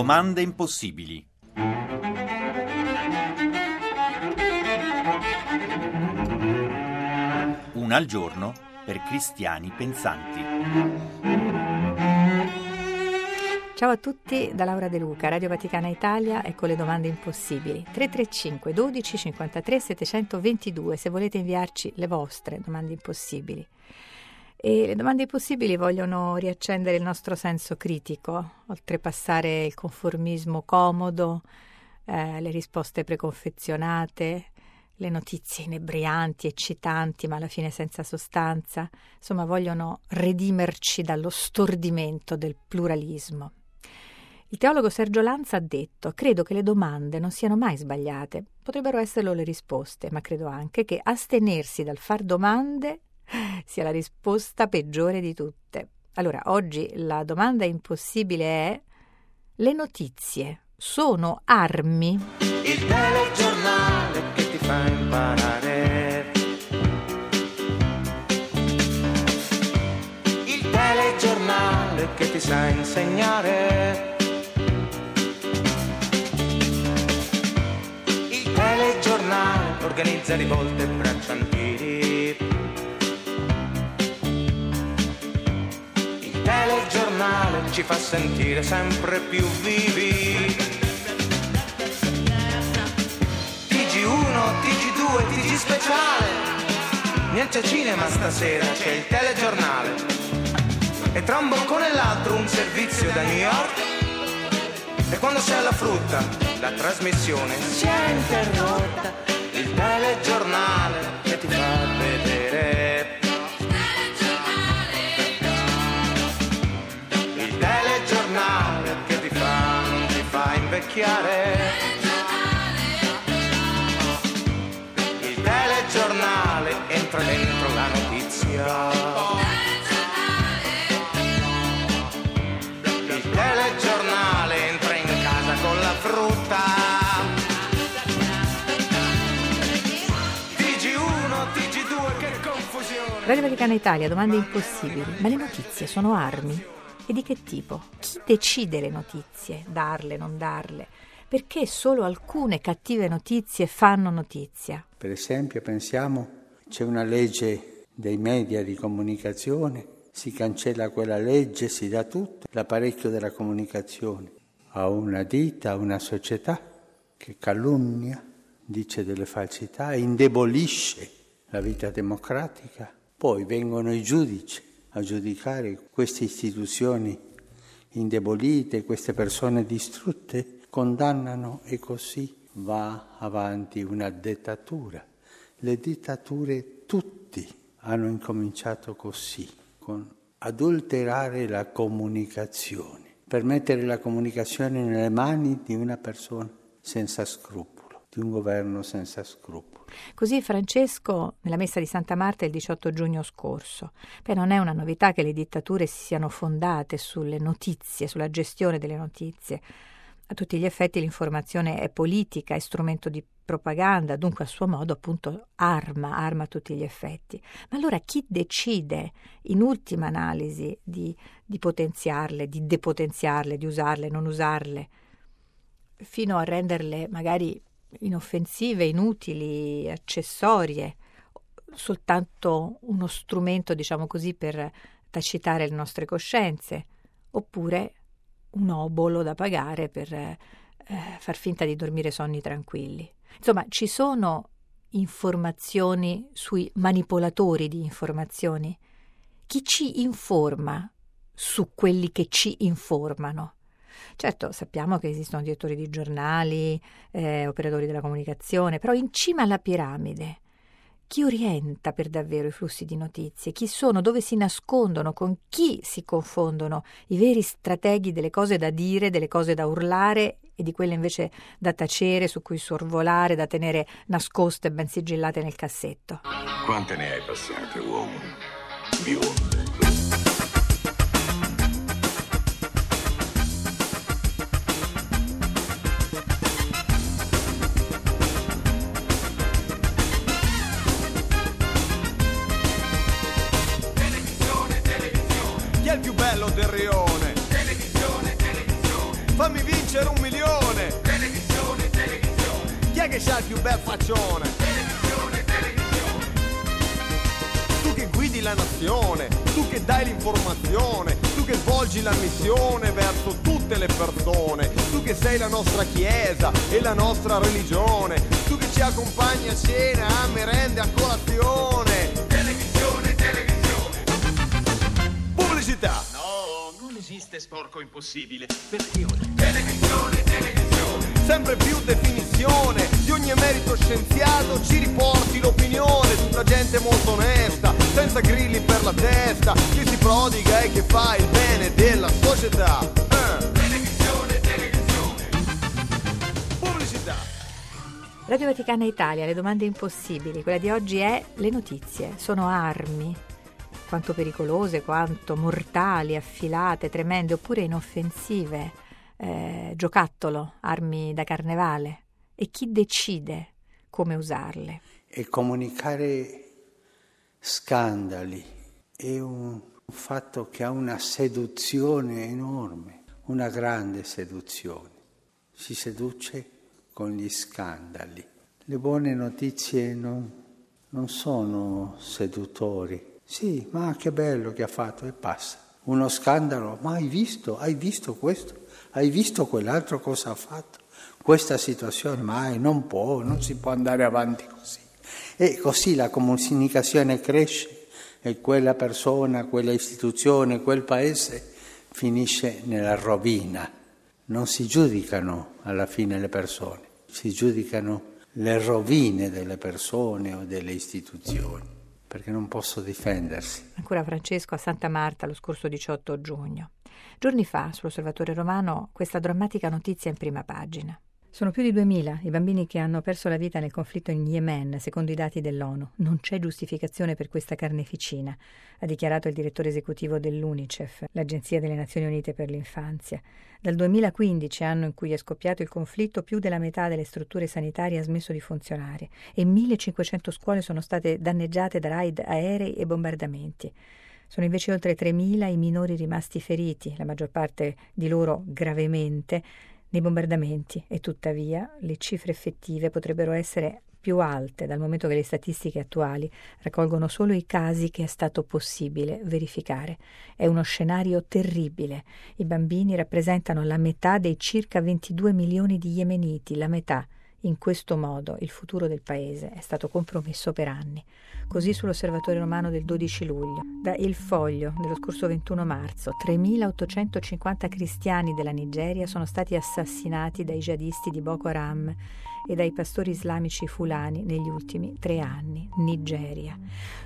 Domande impossibili. Una al giorno per cristiani pensanti. Ciao a tutti da Laura De Luca, Radio Vaticana Italia e con le domande impossibili. 335 12 53 722 se volete inviarci le vostre domande impossibili. E le domande impossibili vogliono riaccendere il nostro senso critico, oltrepassare il conformismo comodo, eh, le risposte preconfezionate, le notizie inebrianti, eccitanti, ma alla fine senza sostanza. Insomma, vogliono redimerci dallo stordimento del pluralismo. Il teologo Sergio Lanza ha detto: Credo che le domande non siano mai sbagliate, potrebbero esserlo le risposte, ma credo anche che astenersi dal far domande sia la risposta peggiore di tutte. Allora, oggi la domanda impossibile è: le notizie sono armi? Il telegiornale che ti fa imparare. Il telegiornale che ti sa insegnare. Il telegiornale organizza rivolte e bracciantini. Telegiornale ci fa sentire sempre più vivi. TG1, TG2, TG speciale. Niente cinema stasera, c'è il telegiornale. E tra un boccone e l'altro un servizio da New York. E quando c'è la frutta, la trasmissione si è interrotta. Il telegiornale che ti fa vedere. Fa invecchiare. Il telegiornale entra dentro la notizia. Il telegiornale entra in casa con la frutta. TG1, TG2, che confusione. Radio Vaticana Italia, domande impossibili. Ma le notizie sono armi? E di che tipo? Chi decide le notizie? Darle, non darle? Perché solo alcune cattive notizie fanno notizia? Per esempio, pensiamo c'è una legge dei media di comunicazione, si cancella quella legge, si dà tutto, l'apparecchio della comunicazione a una ditta, a una società che calunnia, dice delle falsità, indebolisce la vita democratica. Poi vengono i giudici a giudicare queste istituzioni indebolite, queste persone distrutte, condannano e così va avanti una dittatura. Le dittature tutti hanno incominciato così, con adulterare la comunicazione, per mettere la comunicazione nelle mani di una persona senza scrupolo, di un governo senza scrupolo. Così Francesco nella messa di Santa Marta il 18 giugno scorso. Beh, non è una novità che le dittature si siano fondate sulle notizie, sulla gestione delle notizie. A tutti gli effetti l'informazione è politica, è strumento di propaganda, dunque a suo modo appunto arma, arma a tutti gli effetti. Ma allora chi decide in ultima analisi di, di potenziarle, di depotenziarle, di usarle, non usarle, fino a renderle magari inoffensive, inutili, accessorie, soltanto uno strumento, diciamo così, per tacitare le nostre coscienze, oppure un obolo da pagare per eh, far finta di dormire sonni tranquilli. Insomma, ci sono informazioni sui manipolatori di informazioni. Chi ci informa su quelli che ci informano? Certo, sappiamo che esistono direttori di giornali, eh, operatori della comunicazione, però in cima alla piramide chi orienta per davvero i flussi di notizie? Chi sono? Dove si nascondono? Con chi si confondono i veri strateghi delle cose da dire, delle cose da urlare e di quelle invece da tacere, su cui sorvolare, da tenere nascoste e ben sigillate nel cassetto? Quante ne hai passate, uomo? Bionde. Chiesa e la nostra religione, tu che ci accompagni a cena, a merende, a colazione. Televisione, televisione. Pubblicità! No, non esiste sporco impossibile. Perfezione. Televisione, televisione. Sempre più definizione di ogni emerito scienziato ci riporti l'opinione, tutta gente molto onesta, senza grilli per la testa, che si prodiga e che fa il bene della società. Radio Vaticana Italia, le domande impossibili. Quella di oggi è le notizie. Sono armi, quanto pericolose, quanto mortali, affilate, tremende oppure inoffensive, eh, giocattolo, armi da carnevale. E chi decide come usarle? E comunicare scandali è un fatto che ha una seduzione enorme, una grande seduzione. Si seduce con gli scandali. Le buone notizie non, non sono seduttori. Sì, ma che bello che ha fatto e passa. Uno scandalo, ma hai visto, hai visto questo, hai visto quell'altro cosa ha fatto? Questa situazione, mai, non può, non si può andare avanti così. E così la comunicazione cresce e quella persona, quella istituzione, quel paese finisce nella rovina. Non si giudicano alla fine le persone, si giudicano le rovine delle persone o delle istituzioni, perché non posso difendersi. Ancora Francesco a Santa Marta lo scorso 18 giugno. Giorni fa, sull'Osservatore Romano, questa drammatica notizia in prima pagina. Sono più di 2000 i bambini che hanno perso la vita nel conflitto in Yemen, secondo i dati dell'ONU. Non c'è giustificazione per questa carneficina, ha dichiarato il direttore esecutivo dell'UNICEF, l'Agenzia delle Nazioni Unite per l'Infanzia. Dal 2015, anno in cui è scoppiato il conflitto, più della metà delle strutture sanitarie ha smesso di funzionare e 1500 scuole sono state danneggiate da raid aerei e bombardamenti. Sono invece oltre 3.000 i minori rimasti feriti, la maggior parte di loro gravemente, nei bombardamenti e tuttavia le cifre effettive potrebbero essere più alte dal momento che le statistiche attuali raccolgono solo i casi che è stato possibile verificare. È uno scenario terribile. I bambini rappresentano la metà dei circa 22 milioni di yemeniti, la metà. In questo modo il futuro del paese è stato compromesso per anni. Così sull'Osservatorio Romano del 12 luglio. Da Il Foglio dello scorso 21 marzo, 3.850 cristiani della Nigeria sono stati assassinati dai jihadisti di Boko Haram e dai pastori islamici fulani negli ultimi tre anni. Nigeria.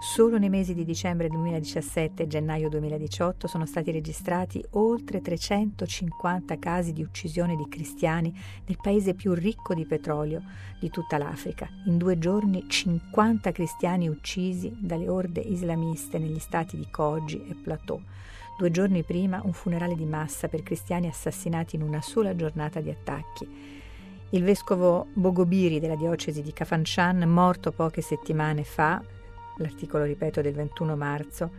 Solo nei mesi di dicembre 2017 e gennaio 2018 sono stati registrati oltre 350 casi di uccisione di cristiani nel paese più ricco di petrolio di tutta l'Africa. In due giorni 50 cristiani uccisi dalle orde islamiste negli stati di Kogi e Plateau. Due giorni prima un funerale di massa per cristiani assassinati in una sola giornata di attacchi. Il vescovo Bogobiri della diocesi di Kafanchan, morto poche settimane fa, l'articolo ripeto del 21 marzo,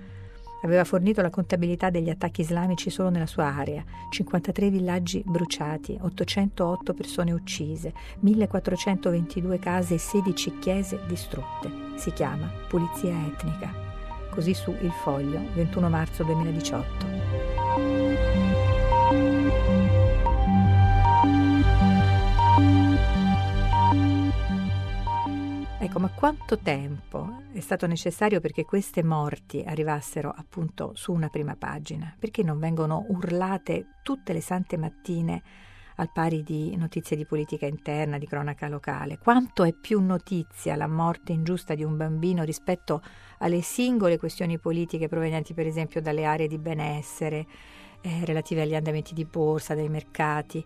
aveva fornito la contabilità degli attacchi islamici solo nella sua area, 53 villaggi bruciati, 808 persone uccise, 1422 case e 16 chiese distrutte. Si chiama pulizia etnica. Così su Il Foglio, 21 marzo 2018. Ecco, ma quanto tempo è stato necessario perché queste morti arrivassero appunto su una prima pagina? Perché non vengono urlate tutte le sante mattine al pari di notizie di politica interna, di cronaca locale? Quanto è più notizia la morte ingiusta di un bambino rispetto alle singole questioni politiche provenienti per esempio dalle aree di benessere, eh, relative agli andamenti di borsa, dei mercati?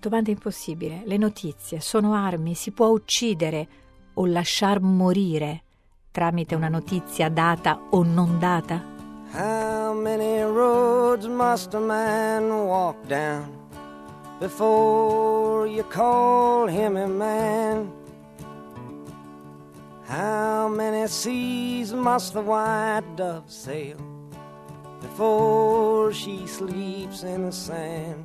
Domanda impossibile. Le notizie sono armi? Si può uccidere? O lasciar morire tramite una notizia data o non data? How many roads must a man walk down before you call him a man? How many seas must the white dove sail before she sleeps in the sand?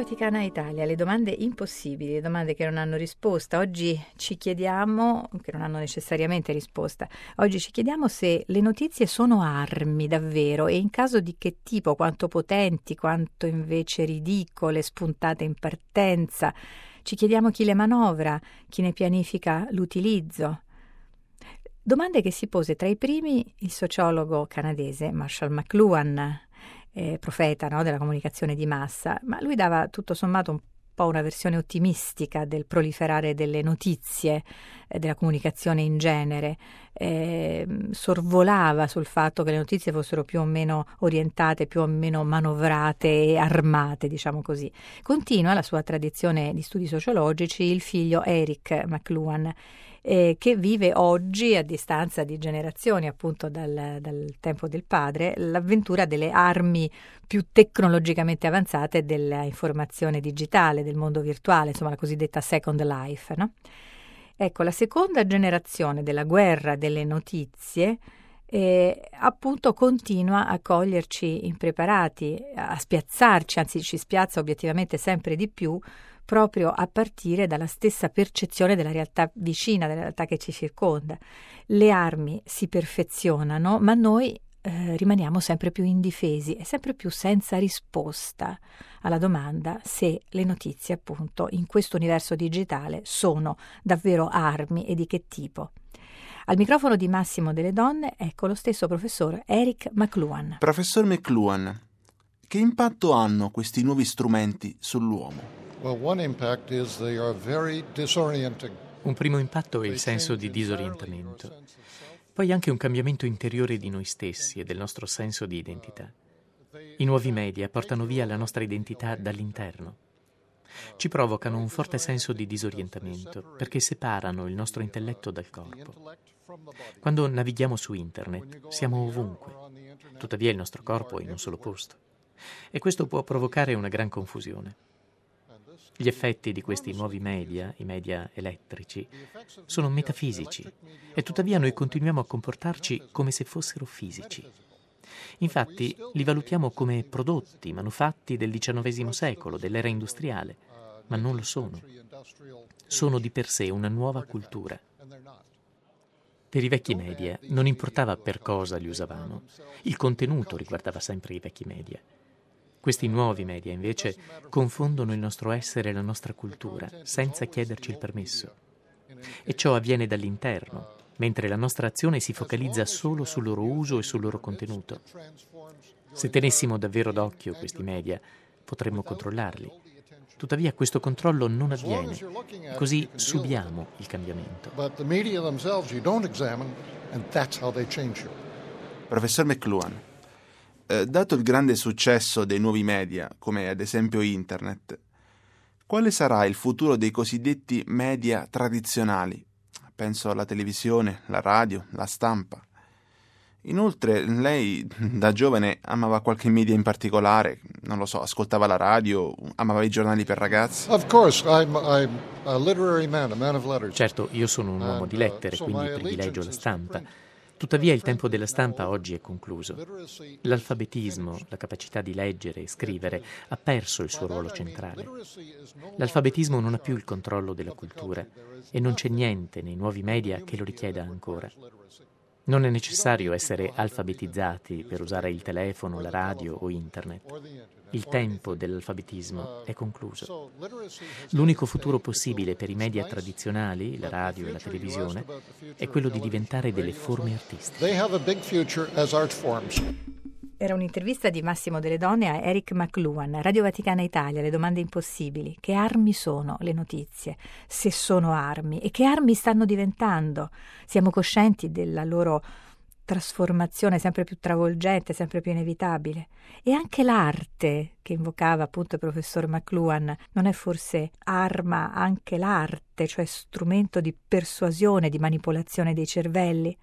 Vaticana Italia, le domande impossibili, le domande che non hanno risposta. Oggi ci chiediamo, che non hanno necessariamente risposta, oggi ci chiediamo se le notizie sono armi davvero e in caso di che tipo, quanto potenti, quanto invece ridicole, spuntate in partenza. Ci chiediamo chi le manovra, chi ne pianifica l'utilizzo. Domande che si pose tra i primi il sociologo canadese Marshall McLuhan, eh, profeta no, della comunicazione di massa, ma lui dava tutto sommato un po' una versione ottimistica del proliferare delle notizie, eh, della comunicazione in genere, eh, sorvolava sul fatto che le notizie fossero più o meno orientate, più o meno manovrate e armate, diciamo così. Continua la sua tradizione di studi sociologici il figlio Eric McLuhan, eh, che vive oggi, a distanza di generazioni appunto dal, dal, tempo del padre, l'avventura delle armi più tecnologicamente avanzate della informazione digitale, del mondo virtuale, insomma la cosiddetta Second Life. No? Ecco, la seconda generazione della guerra delle notizie eh, appunto continua a coglierci impreparati, a spiazzarci, anzi ci spiazza obiettivamente sempre di più proprio a partire dalla stessa percezione della realtà vicina, della realtà che ci circonda. Le armi si perfezionano, ma noi eh, rimaniamo sempre più indifesi e sempre più senza risposta alla domanda se le notizie, appunto, in questo universo digitale sono davvero armi e di che tipo. Al microfono di Massimo delle Donne, ecco lo stesso professor Eric McLuhan. Professor McLuhan, che impatto hanno questi nuovi strumenti sull'uomo? Un primo impatto è il senso di disorientamento, poi anche un cambiamento interiore di noi stessi e del nostro senso di identità. I nuovi media portano via la nostra identità dall'interno. Ci provocano un forte senso di disorientamento perché separano il nostro intelletto dal corpo. Quando navighiamo su internet siamo ovunque, tuttavia il nostro corpo è in un solo posto e questo può provocare una gran confusione. Gli effetti di questi nuovi media, i media elettrici, sono metafisici e tuttavia noi continuiamo a comportarci come se fossero fisici. Infatti li valutiamo come prodotti, manufatti del XIX secolo, dell'era industriale, ma non lo sono. Sono di per sé una nuova cultura. Per i vecchi media non importava per cosa li usavamo, il contenuto riguardava sempre i vecchi media. Questi nuovi media, invece, confondono il nostro essere e la nostra cultura, senza chiederci il permesso. E ciò avviene dall'interno, mentre la nostra azione si focalizza solo sul loro uso e sul loro contenuto. Se tenessimo davvero d'occhio questi media, potremmo controllarli. Tuttavia questo controllo non avviene, così subiamo il cambiamento. Professor McLuhan, eh, dato il grande successo dei nuovi media, come ad esempio Internet, quale sarà il futuro dei cosiddetti media tradizionali? Penso alla televisione, la radio, la stampa. Inoltre, lei da giovane amava qualche media in particolare? Non lo so, ascoltava la radio, amava i giornali per ragazzi? Certo, io sono un uomo di lettere, quindi privilegio la stampa. Tuttavia il tempo della stampa oggi è concluso. L'alfabetismo, la capacità di leggere e scrivere, ha perso il suo ruolo centrale. L'alfabetismo non ha più il controllo della cultura e non c'è niente nei nuovi media che lo richieda ancora. Non è necessario essere alfabetizzati per usare il telefono, la radio o internet. Il tempo dell'alfabetismo è concluso. L'unico futuro possibile per i media tradizionali, la radio e la televisione, è quello di diventare delle forme artistiche. Era un'intervista di Massimo delle Donne a Eric McLuhan, Radio Vaticana Italia, le domande impossibili. Che armi sono le notizie? Se sono armi? E che armi stanno diventando? Siamo coscienti della loro trasformazione sempre più travolgente, sempre più inevitabile. E anche l'arte, che invocava appunto il professor McLuhan, non è forse arma anche l'arte, cioè strumento di persuasione, di manipolazione dei cervelli?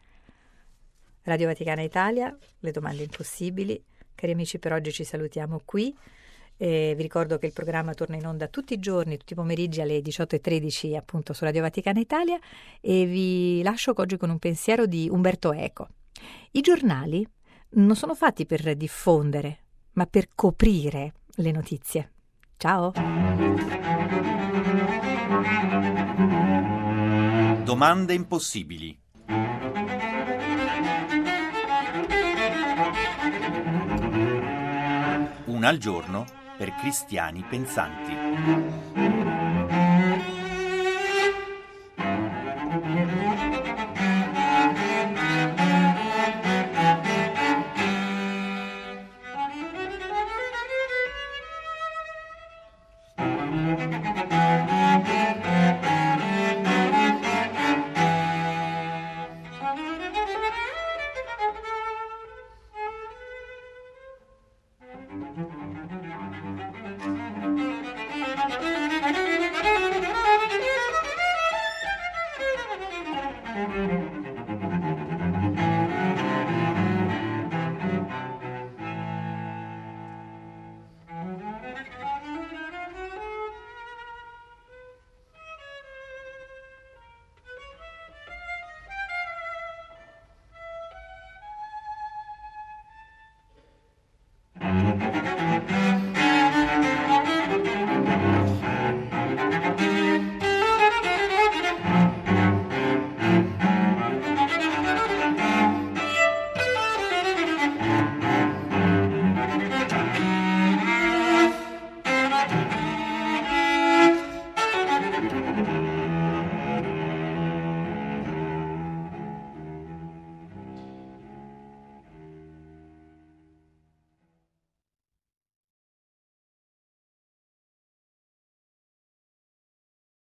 Radio Vaticana Italia, le domande impossibili. Cari amici, per oggi ci salutiamo qui. E vi ricordo che il programma torna in onda tutti i giorni, tutti i pomeriggi alle 18.13 appunto su Radio Vaticana Italia e vi lascio oggi con un pensiero di Umberto Eco. I giornali non sono fatti per diffondere, ma per coprire le notizie. Ciao! Domande impossibili al giorno per cristiani pensanti.